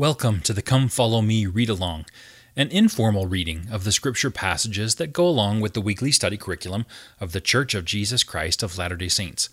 Welcome to the Come Follow Me Read Along, an informal reading of the scripture passages that go along with the weekly study curriculum of the Church of Jesus Christ of Latter day Saints.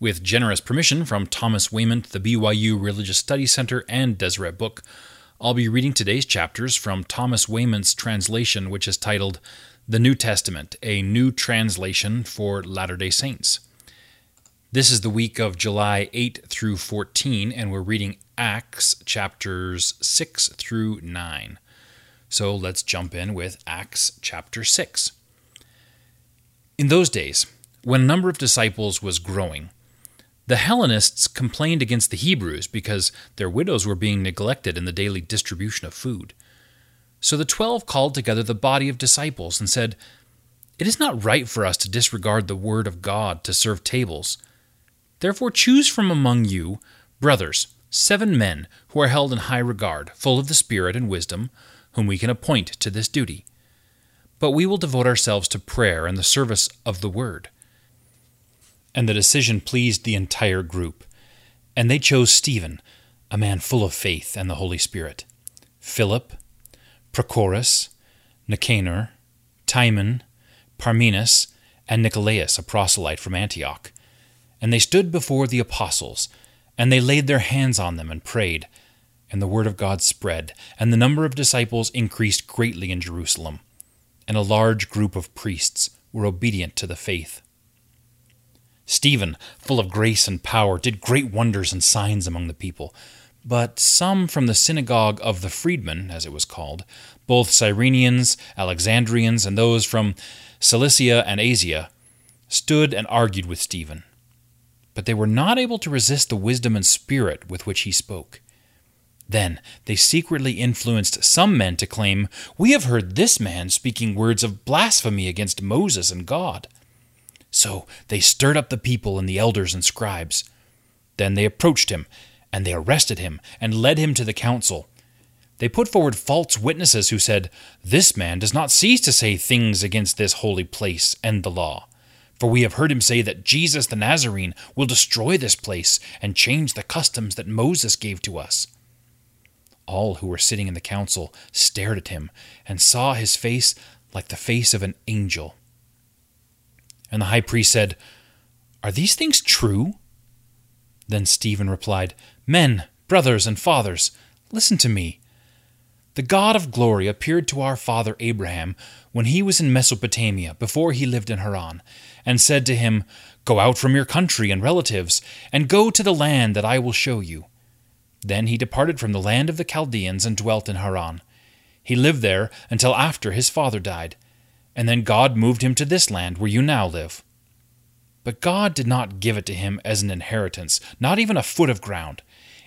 With generous permission from Thomas Wayment, the BYU Religious Study Center, and Deseret Book, I'll be reading today's chapters from Thomas Wayment's translation, which is titled The New Testament, a New Translation for Latter day Saints. This is the week of July 8 through 14, and we're reading Acts chapters 6 through 9. So let's jump in with Acts chapter 6. In those days, when a number of disciples was growing, the Hellenists complained against the Hebrews because their widows were being neglected in the daily distribution of food. So the twelve called together the body of disciples and said, It is not right for us to disregard the word of God to serve tables. Therefore choose from among you, brothers, seven men who are held in high regard, full of the Spirit and wisdom, whom we can appoint to this duty. But we will devote ourselves to prayer and the service of the Word. And the decision pleased the entire group, and they chose Stephen, a man full of faith and the Holy Spirit, Philip, Prochorus, Nicanor, Timon, Parmenas, and Nicolaus, a proselyte from Antioch. And they stood before the apostles and they laid their hands on them and prayed. And the word of God spread, and the number of disciples increased greatly in Jerusalem. And a large group of priests were obedient to the faith. Stephen, full of grace and power, did great wonders and signs among the people. But some from the synagogue of the freedmen, as it was called, both Cyrenians, Alexandrians, and those from Cilicia and Asia, stood and argued with Stephen but they were not able to resist the wisdom and spirit with which he spoke. Then they secretly influenced some men to claim, We have heard this man speaking words of blasphemy against Moses and God. So they stirred up the people and the elders and scribes. Then they approached him, and they arrested him, and led him to the council. They put forward false witnesses who said, This man does not cease to say things against this holy place and the law. For we have heard him say that Jesus the Nazarene will destroy this place and change the customs that Moses gave to us. All who were sitting in the council stared at him and saw his face like the face of an angel. And the high priest said, Are these things true? Then Stephen replied, Men, brothers, and fathers, listen to me. The God of glory appeared to our father Abraham when he was in Mesopotamia, before he lived in Haran, and said to him, Go out from your country and relatives, and go to the land that I will show you. Then he departed from the land of the Chaldeans and dwelt in Haran. He lived there until after his father died, and then God moved him to this land where you now live. But God did not give it to him as an inheritance, not even a foot of ground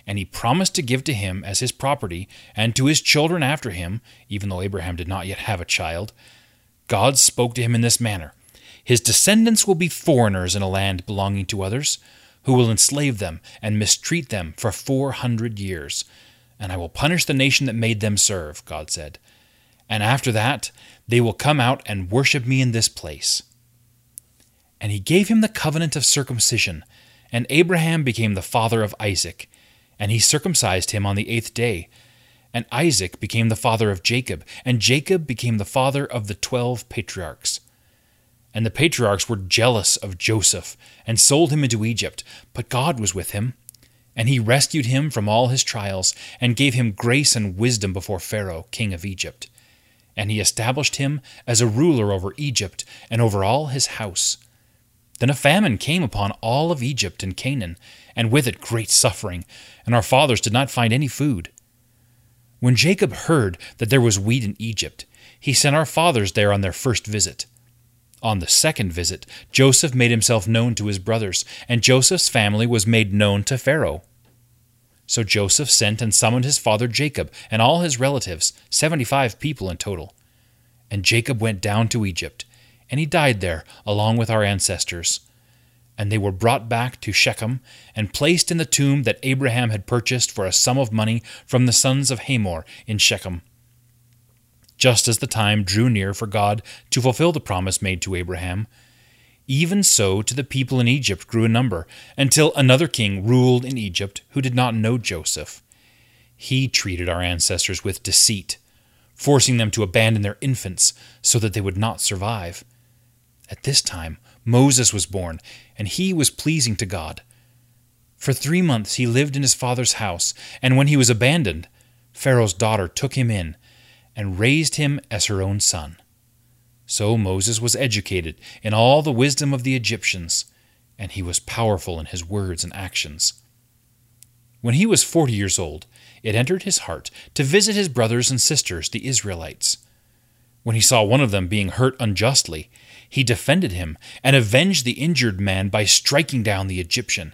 and he promised to give to him as his property and to his children after him, even though Abraham did not yet have a child. God spoke to him in this manner His descendants will be foreigners in a land belonging to others, who will enslave them and mistreat them for four hundred years. And I will punish the nation that made them serve, God said. And after that, they will come out and worship me in this place. And he gave him the covenant of circumcision, and Abraham became the father of Isaac and he circumcised him on the eighth day. And Isaac became the father of Jacob, and Jacob became the father of the twelve patriarchs. And the patriarchs were jealous of Joseph, and sold him into Egypt, but God was with him. And he rescued him from all his trials, and gave him grace and wisdom before Pharaoh, king of Egypt. And he established him as a ruler over Egypt, and over all his house. Then a famine came upon all of Egypt and Canaan, and with it great suffering, and our fathers did not find any food. When Jacob heard that there was wheat in Egypt, he sent our fathers there on their first visit. On the second visit, Joseph made himself known to his brothers, and Joseph's family was made known to Pharaoh. So Joseph sent and summoned his father Jacob and all his relatives, seventy five people in total. And Jacob went down to Egypt, and he died there along with our ancestors and they were brought back to Shechem and placed in the tomb that Abraham had purchased for a sum of money from the sons of Hamor in Shechem. Just as the time drew near for God to fulfill the promise made to Abraham, even so to the people in Egypt grew a number, until another king ruled in Egypt who did not know Joseph. He treated our ancestors with deceit, forcing them to abandon their infants so that they would not survive. At this time, Moses was born, and he was pleasing to God. For three months he lived in his father's house, and when he was abandoned, Pharaoh's daughter took him in and raised him as her own son. So Moses was educated in all the wisdom of the Egyptians, and he was powerful in his words and actions. When he was forty years old, it entered his heart to visit his brothers and sisters, the Israelites. When he saw one of them being hurt unjustly, he defended him and avenged the injured man by striking down the Egyptian.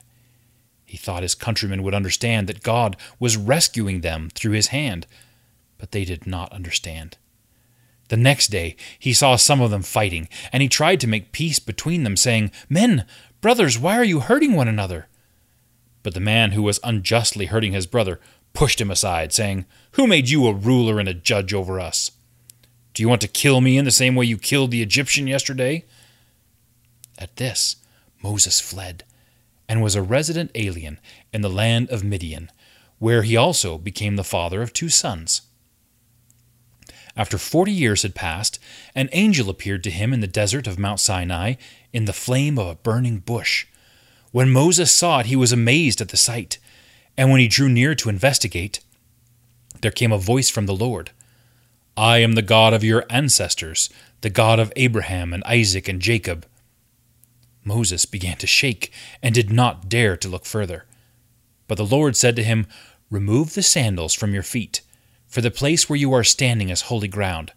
He thought his countrymen would understand that God was rescuing them through his hand, but they did not understand. The next day he saw some of them fighting, and he tried to make peace between them, saying, Men, brothers, why are you hurting one another? But the man who was unjustly hurting his brother pushed him aside, saying, Who made you a ruler and a judge over us? Do you want to kill me in the same way you killed the Egyptian yesterday? At this, Moses fled and was a resident alien in the land of Midian, where he also became the father of two sons. After forty years had passed, an angel appeared to him in the desert of Mount Sinai in the flame of a burning bush. When Moses saw it, he was amazed at the sight. And when he drew near to investigate, there came a voice from the Lord I am the God of your ancestors, the God of Abraham and Isaac and Jacob. Moses began to shake and did not dare to look further. But the Lord said to him, Remove the sandals from your feet, for the place where you are standing is holy ground.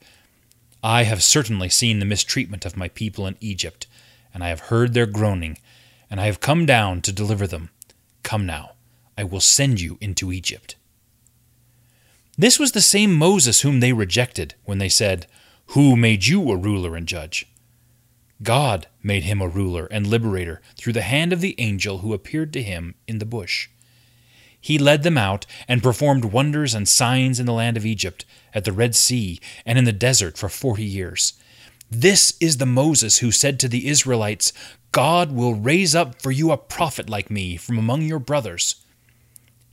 I have certainly seen the mistreatment of my people in Egypt, and I have heard their groaning, and I have come down to deliver them. Come now, I will send you into Egypt. This was the same Moses whom they rejected when they said, Who made you a ruler and judge? God made him a ruler and liberator through the hand of the angel who appeared to him in the bush. He led them out and performed wonders and signs in the land of Egypt, at the Red Sea, and in the desert for forty years. This is the Moses who said to the Israelites, God will raise up for you a prophet like me from among your brothers.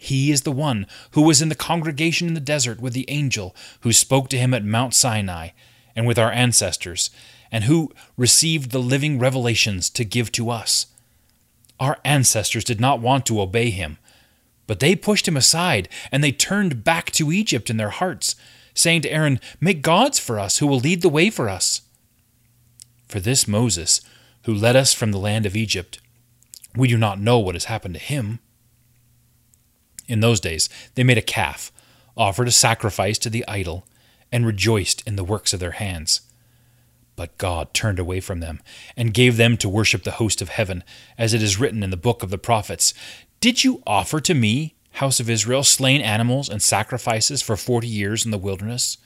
He is the one who was in the congregation in the desert with the angel who spoke to him at Mount Sinai and with our ancestors, and who received the living revelations to give to us. Our ancestors did not want to obey him, but they pushed him aside, and they turned back to Egypt in their hearts, saying to Aaron, Make gods for us who will lead the way for us. For this Moses, who led us from the land of Egypt, we do not know what has happened to him. In those days, they made a calf, offered a sacrifice to the idol, and rejoiced in the works of their hands. But God turned away from them, and gave them to worship the host of heaven, as it is written in the book of the prophets Did you offer to me, house of Israel, slain animals and sacrifices for forty years in the wilderness?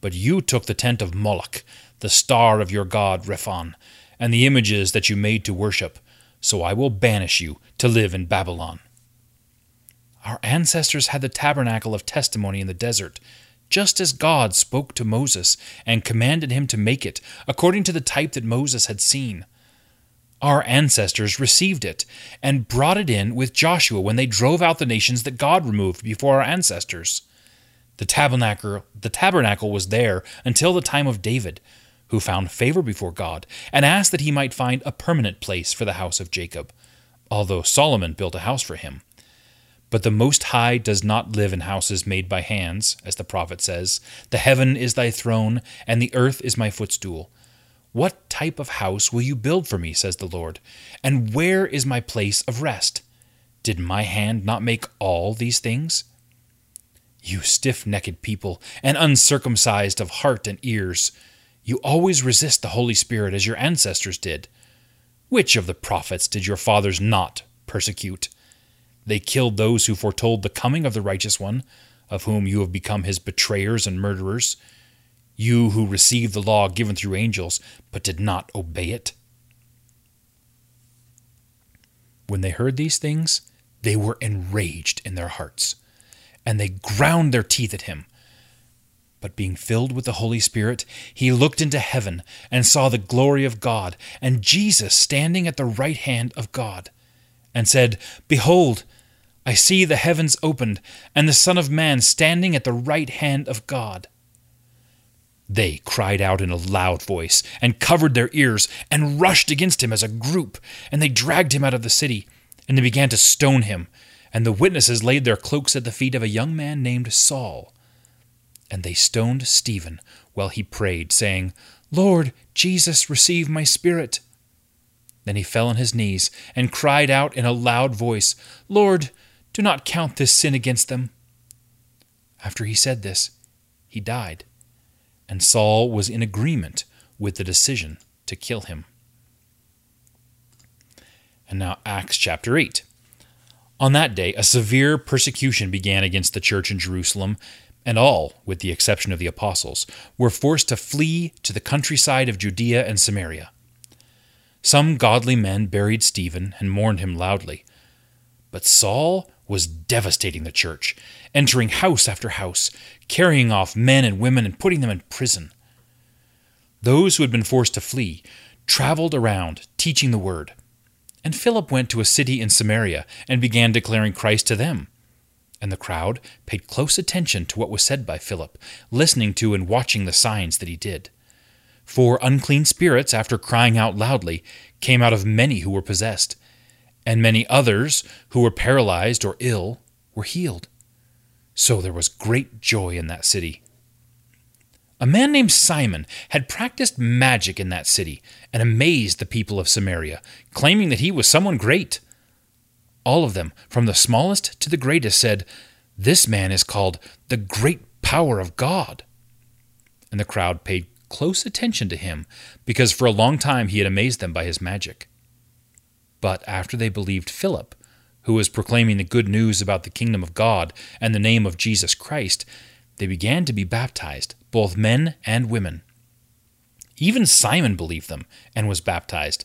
But you took the tent of Moloch, the star of your god Rephan, and the images that you made to worship, so I will banish you to live in Babylon. Our ancestors had the tabernacle of testimony in the desert, just as God spoke to Moses and commanded him to make it, according to the type that Moses had seen. Our ancestors received it and brought it in with Joshua when they drove out the nations that God removed before our ancestors. The tabernacle, the tabernacle was there until the time of David, who found favor before God and asked that he might find a permanent place for the house of Jacob, although Solomon built a house for him. But the Most High does not live in houses made by hands, as the prophet says. The heaven is thy throne, and the earth is my footstool. What type of house will you build for me, says the Lord? And where is my place of rest? Did my hand not make all these things? You stiff necked people, and uncircumcised of heart and ears, you always resist the Holy Spirit as your ancestors did. Which of the prophets did your fathers not persecute? They killed those who foretold the coming of the righteous one, of whom you have become his betrayers and murderers, you who received the law given through angels, but did not obey it. When they heard these things, they were enraged in their hearts, and they ground their teeth at him. But being filled with the Holy Spirit, he looked into heaven and saw the glory of God, and Jesus standing at the right hand of God, and said, Behold, I see the heavens opened, and the Son of Man standing at the right hand of God. They cried out in a loud voice, and covered their ears, and rushed against him as a group, and they dragged him out of the city, and they began to stone him. And the witnesses laid their cloaks at the feet of a young man named Saul. And they stoned Stephen while he prayed, saying, Lord Jesus, receive my spirit. Then he fell on his knees and cried out in a loud voice, Lord, do not count this sin against them. After he said this, he died, and Saul was in agreement with the decision to kill him. And now, Acts chapter 8. On that day, a severe persecution began against the church in Jerusalem, and all, with the exception of the apostles, were forced to flee to the countryside of Judea and Samaria. Some godly men buried Stephen and mourned him loudly. But Saul was devastating the church, entering house after house, carrying off men and women and putting them in prison. Those who had been forced to flee traveled around teaching the word. And Philip went to a city in Samaria and began declaring Christ to them and the crowd paid close attention to what was said by Philip, listening to and watching the signs that he did. For unclean spirits, after crying out loudly, came out of many who were possessed, and many others who were paralyzed or ill were healed. So there was great joy in that city. A man named Simon had practiced magic in that city and amazed the people of Samaria, claiming that he was someone great. All of them, from the smallest to the greatest, said, This man is called the great power of God. And the crowd paid close attention to him, because for a long time he had amazed them by his magic. But after they believed Philip, who was proclaiming the good news about the kingdom of God and the name of Jesus Christ, they began to be baptized, both men and women. Even Simon believed them and was baptized,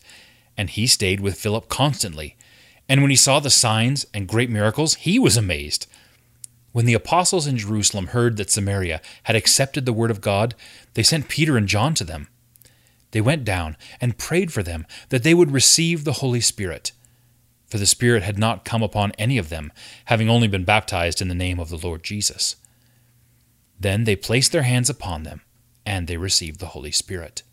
and he stayed with Philip constantly and when he saw the signs and great miracles, he was amazed. When the apostles in Jerusalem heard that Samaria had accepted the word of God, they sent Peter and John to them. They went down and prayed for them that they would receive the Holy Spirit. For the Spirit had not come upon any of them, having only been baptized in the name of the Lord Jesus. Then they placed their hands upon them, and they received the Holy Spirit.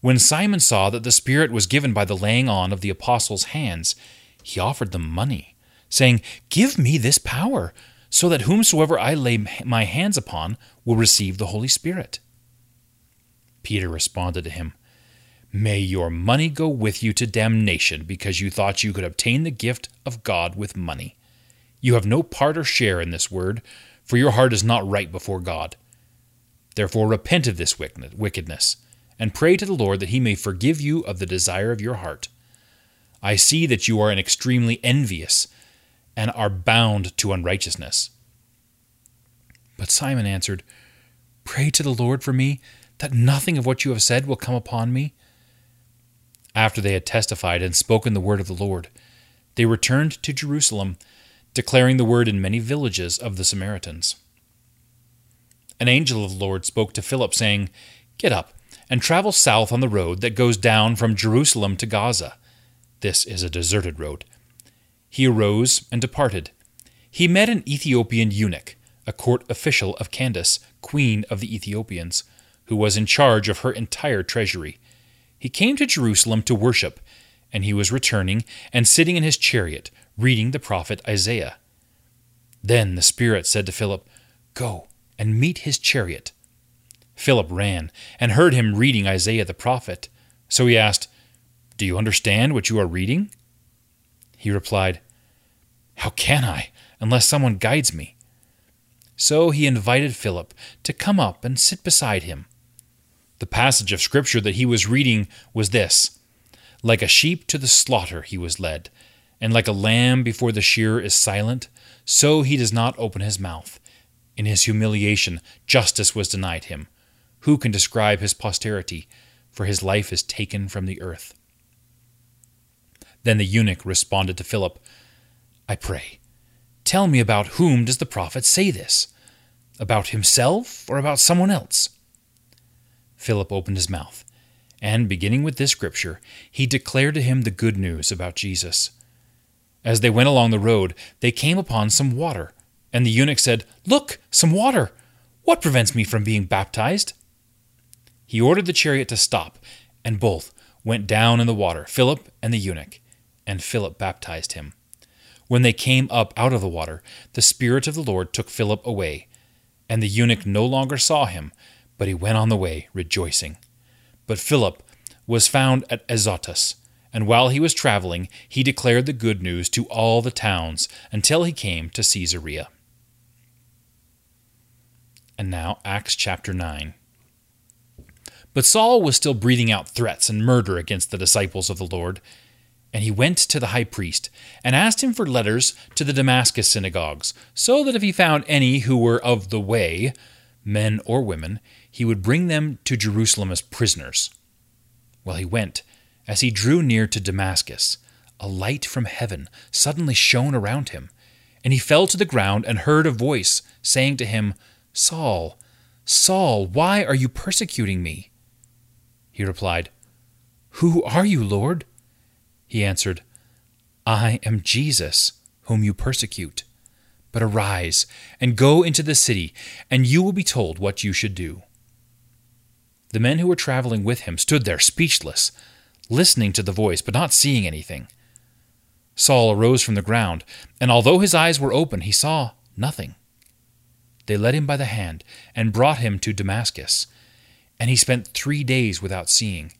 When Simon saw that the Spirit was given by the laying on of the apostles' hands, he offered them money, saying, Give me this power, so that whomsoever I lay my hands upon will receive the Holy Spirit. Peter responded to him, May your money go with you to damnation, because you thought you could obtain the gift of God with money. You have no part or share in this word, for your heart is not right before God. Therefore repent of this wickedness, and pray to the Lord that he may forgive you of the desire of your heart I see that you are an extremely envious and are bound to unrighteousness. But Simon answered, Pray to the Lord for me, that nothing of what you have said will come upon me. After they had testified and spoken the word of the Lord, they returned to Jerusalem, declaring the word in many villages of the Samaritans. An angel of the Lord spoke to Philip, saying, Get up and travel south on the road that goes down from Jerusalem to Gaza. This is a deserted road. He arose and departed. He met an Ethiopian eunuch, a court official of Candace, queen of the Ethiopians, who was in charge of her entire treasury. He came to Jerusalem to worship, and he was returning and sitting in his chariot, reading the prophet Isaiah. Then the Spirit said to Philip, Go and meet his chariot. Philip ran and heard him reading Isaiah the prophet. So he asked, do you understand what you are reading? He replied, How can I, unless someone guides me? So he invited Philip to come up and sit beside him. The passage of Scripture that he was reading was this Like a sheep to the slaughter he was led, and like a lamb before the shearer is silent, so he does not open his mouth. In his humiliation, justice was denied him. Who can describe his posterity? For his life is taken from the earth. Then the eunuch responded to Philip, I pray, tell me about whom does the prophet say this? About himself or about someone else? Philip opened his mouth, and beginning with this scripture, he declared to him the good news about Jesus. As they went along the road, they came upon some water, and the eunuch said, Look, some water! What prevents me from being baptized? He ordered the chariot to stop, and both went down in the water, Philip and the eunuch, and Philip baptized him. When they came up out of the water, the Spirit of the Lord took Philip away, and the eunuch no longer saw him, but he went on the way, rejoicing. But Philip was found at Azotus and while he was traveling, he declared the good news to all the towns until he came to Caesarea. And now, Acts chapter 9. But Saul was still breathing out threats and murder against the disciples of the Lord. And he went to the high priest and asked him for letters to the Damascus synagogues, so that if he found any who were of the way, men or women, he would bring them to Jerusalem as prisoners. Well, he went as he drew near to Damascus, a light from heaven suddenly shone around him, and he fell to the ground and heard a voice saying to him, Saul, Saul, why are you persecuting me? He replied, Who are you, Lord? He answered, I am Jesus, whom you persecute. But arise and go into the city, and you will be told what you should do. The men who were traveling with him stood there speechless listening to the voice, but not seeing anything. Saul arose from the ground, and although his eyes were open, he saw nothing. They led him by the hand and brought him to Damascus. And he spent three days without seeing,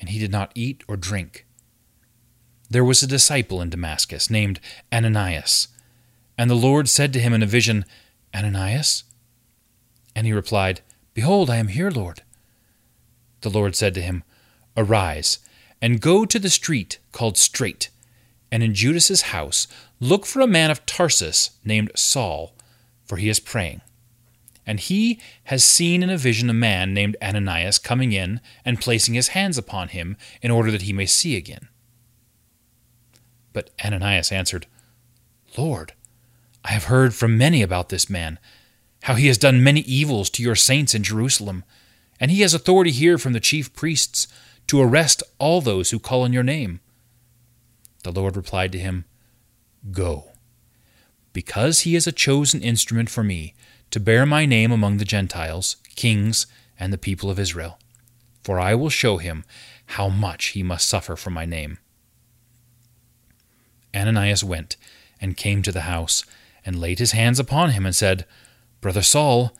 and he did not eat or drink. There was a disciple in Damascus named Ananias. And the Lord said to him in a vision, Ananias? And he replied, Behold, I am here, Lord. The Lord said to him, Arise and go to the street called Straight, and in Judas's house look for a man of Tarsus named Saul, for he is praying. And he has seen in a vision a man named Ananias coming in and placing his hands upon him in order that he may see again. But Ananias answered, Lord, I have heard from many about this man, how he has done many evils to your saints in Jerusalem, and he has authority here from the chief priests to arrest all those who call on your name. The Lord replied to him, Go, because he is a chosen instrument for me to bear my name among the Gentiles, kings, and the people of Israel. For I will show him how much he must suffer for my name. Ananias went and came to the house, and laid his hands upon him, and said, Brother Saul,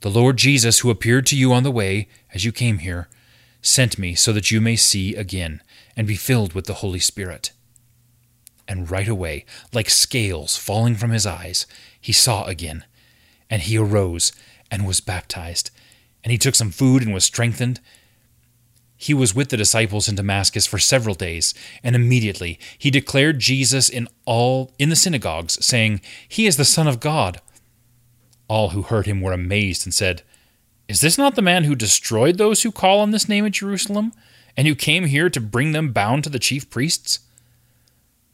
the Lord Jesus, who appeared to you on the way as you came here, sent me so that you may see again and be filled with the Holy Spirit. And right away, like scales falling from his eyes, he saw again. And he arose and was baptized. And he took some food and was strengthened. He was with the disciples in Damascus for several days, and immediately he declared Jesus in all in the synagogues, saying, He is the Son of God. All who heard him were amazed and said, is this not the man who destroyed those who call on this name at Jerusalem, and who came here to bring them bound to the chief priests?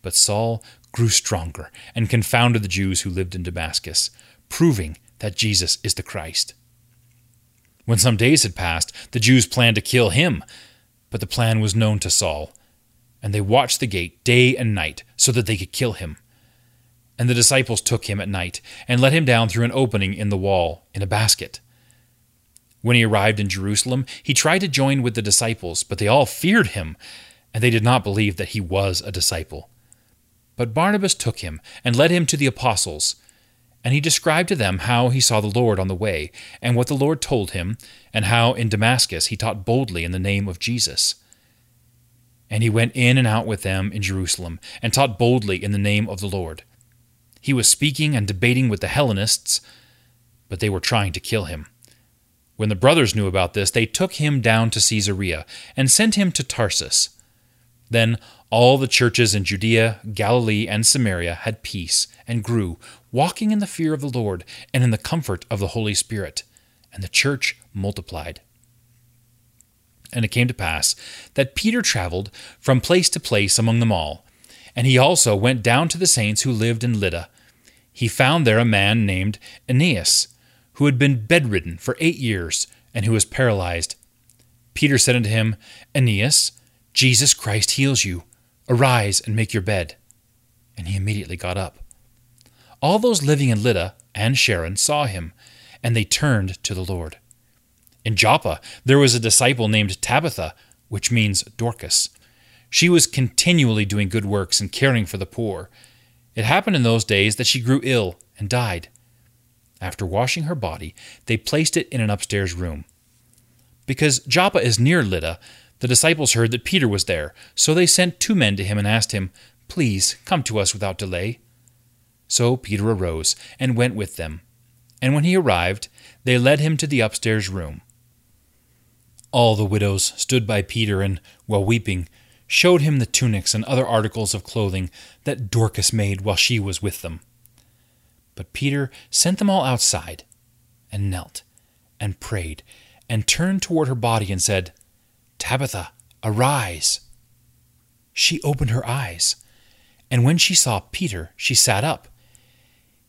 But Saul grew stronger and confounded the Jews who lived in Damascus, proving that Jesus is the Christ. When some days had passed, the Jews planned to kill him, but the plan was known to Saul, and they watched the gate day and night so that they could kill him. And the disciples took him at night and let him down through an opening in the wall in a basket. When he arrived in Jerusalem, he tried to join with the disciples, but they all feared him, and they did not believe that he was a disciple. But Barnabas took him and led him to the apostles. And he described to them how he saw the Lord on the way, and what the Lord told him, and how in Damascus he taught boldly in the name of Jesus. And he went in and out with them in Jerusalem, and taught boldly in the name of the Lord. He was speaking and debating with the Hellenists, but they were trying to kill him. When the brothers knew about this, they took him down to Caesarea and sent him to Tarsus. Then all the churches in Judea, Galilee, and Samaria had peace and grew, walking in the fear of the Lord and in the comfort of the Holy Spirit. And the church multiplied. And it came to pass that Peter traveled from place to place among them all. And he also went down to the saints who lived in Lydda. He found there a man named Aeneas who had been bedridden for eight years and who was paralyzed. Peter said unto him, Aeneas, Jesus Christ heals you. Arise and make your bed. and he immediately got up. All those living in Lydda and Sharon saw him, and they turned to the Lord. In Joppa, there was a disciple named Tabitha, which means Dorcas. She was continually doing good works and caring for the poor. It happened in those days that she grew ill and died. After washing her body, they placed it in an upstairs room. Because Joppa is near Lydda, the disciples heard that Peter was there, so they sent two men to him and asked him, Please come to us without delay. So Peter arose and went with them. And when he arrived, they led him to the upstairs room. All the widows stood by Peter and, while weeping, showed him the tunics and other articles of clothing that Dorcas made while she was with them. But Peter sent them all outside, and knelt, and prayed, and turned toward her body and said, Tabitha, arise. She opened her eyes, and when she saw Peter, she sat up.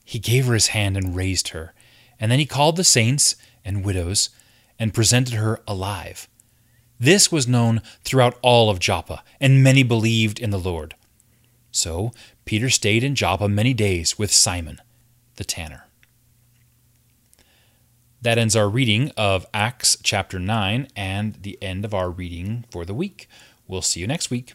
He gave her his hand and raised her, and then he called the saints and widows and presented her alive. This was known throughout all of Joppa, and many believed in the Lord. So Peter stayed in Joppa many days with Simon the tanner. That ends our reading of Acts chapter 9 and the end of our reading for the week. We'll see you next week.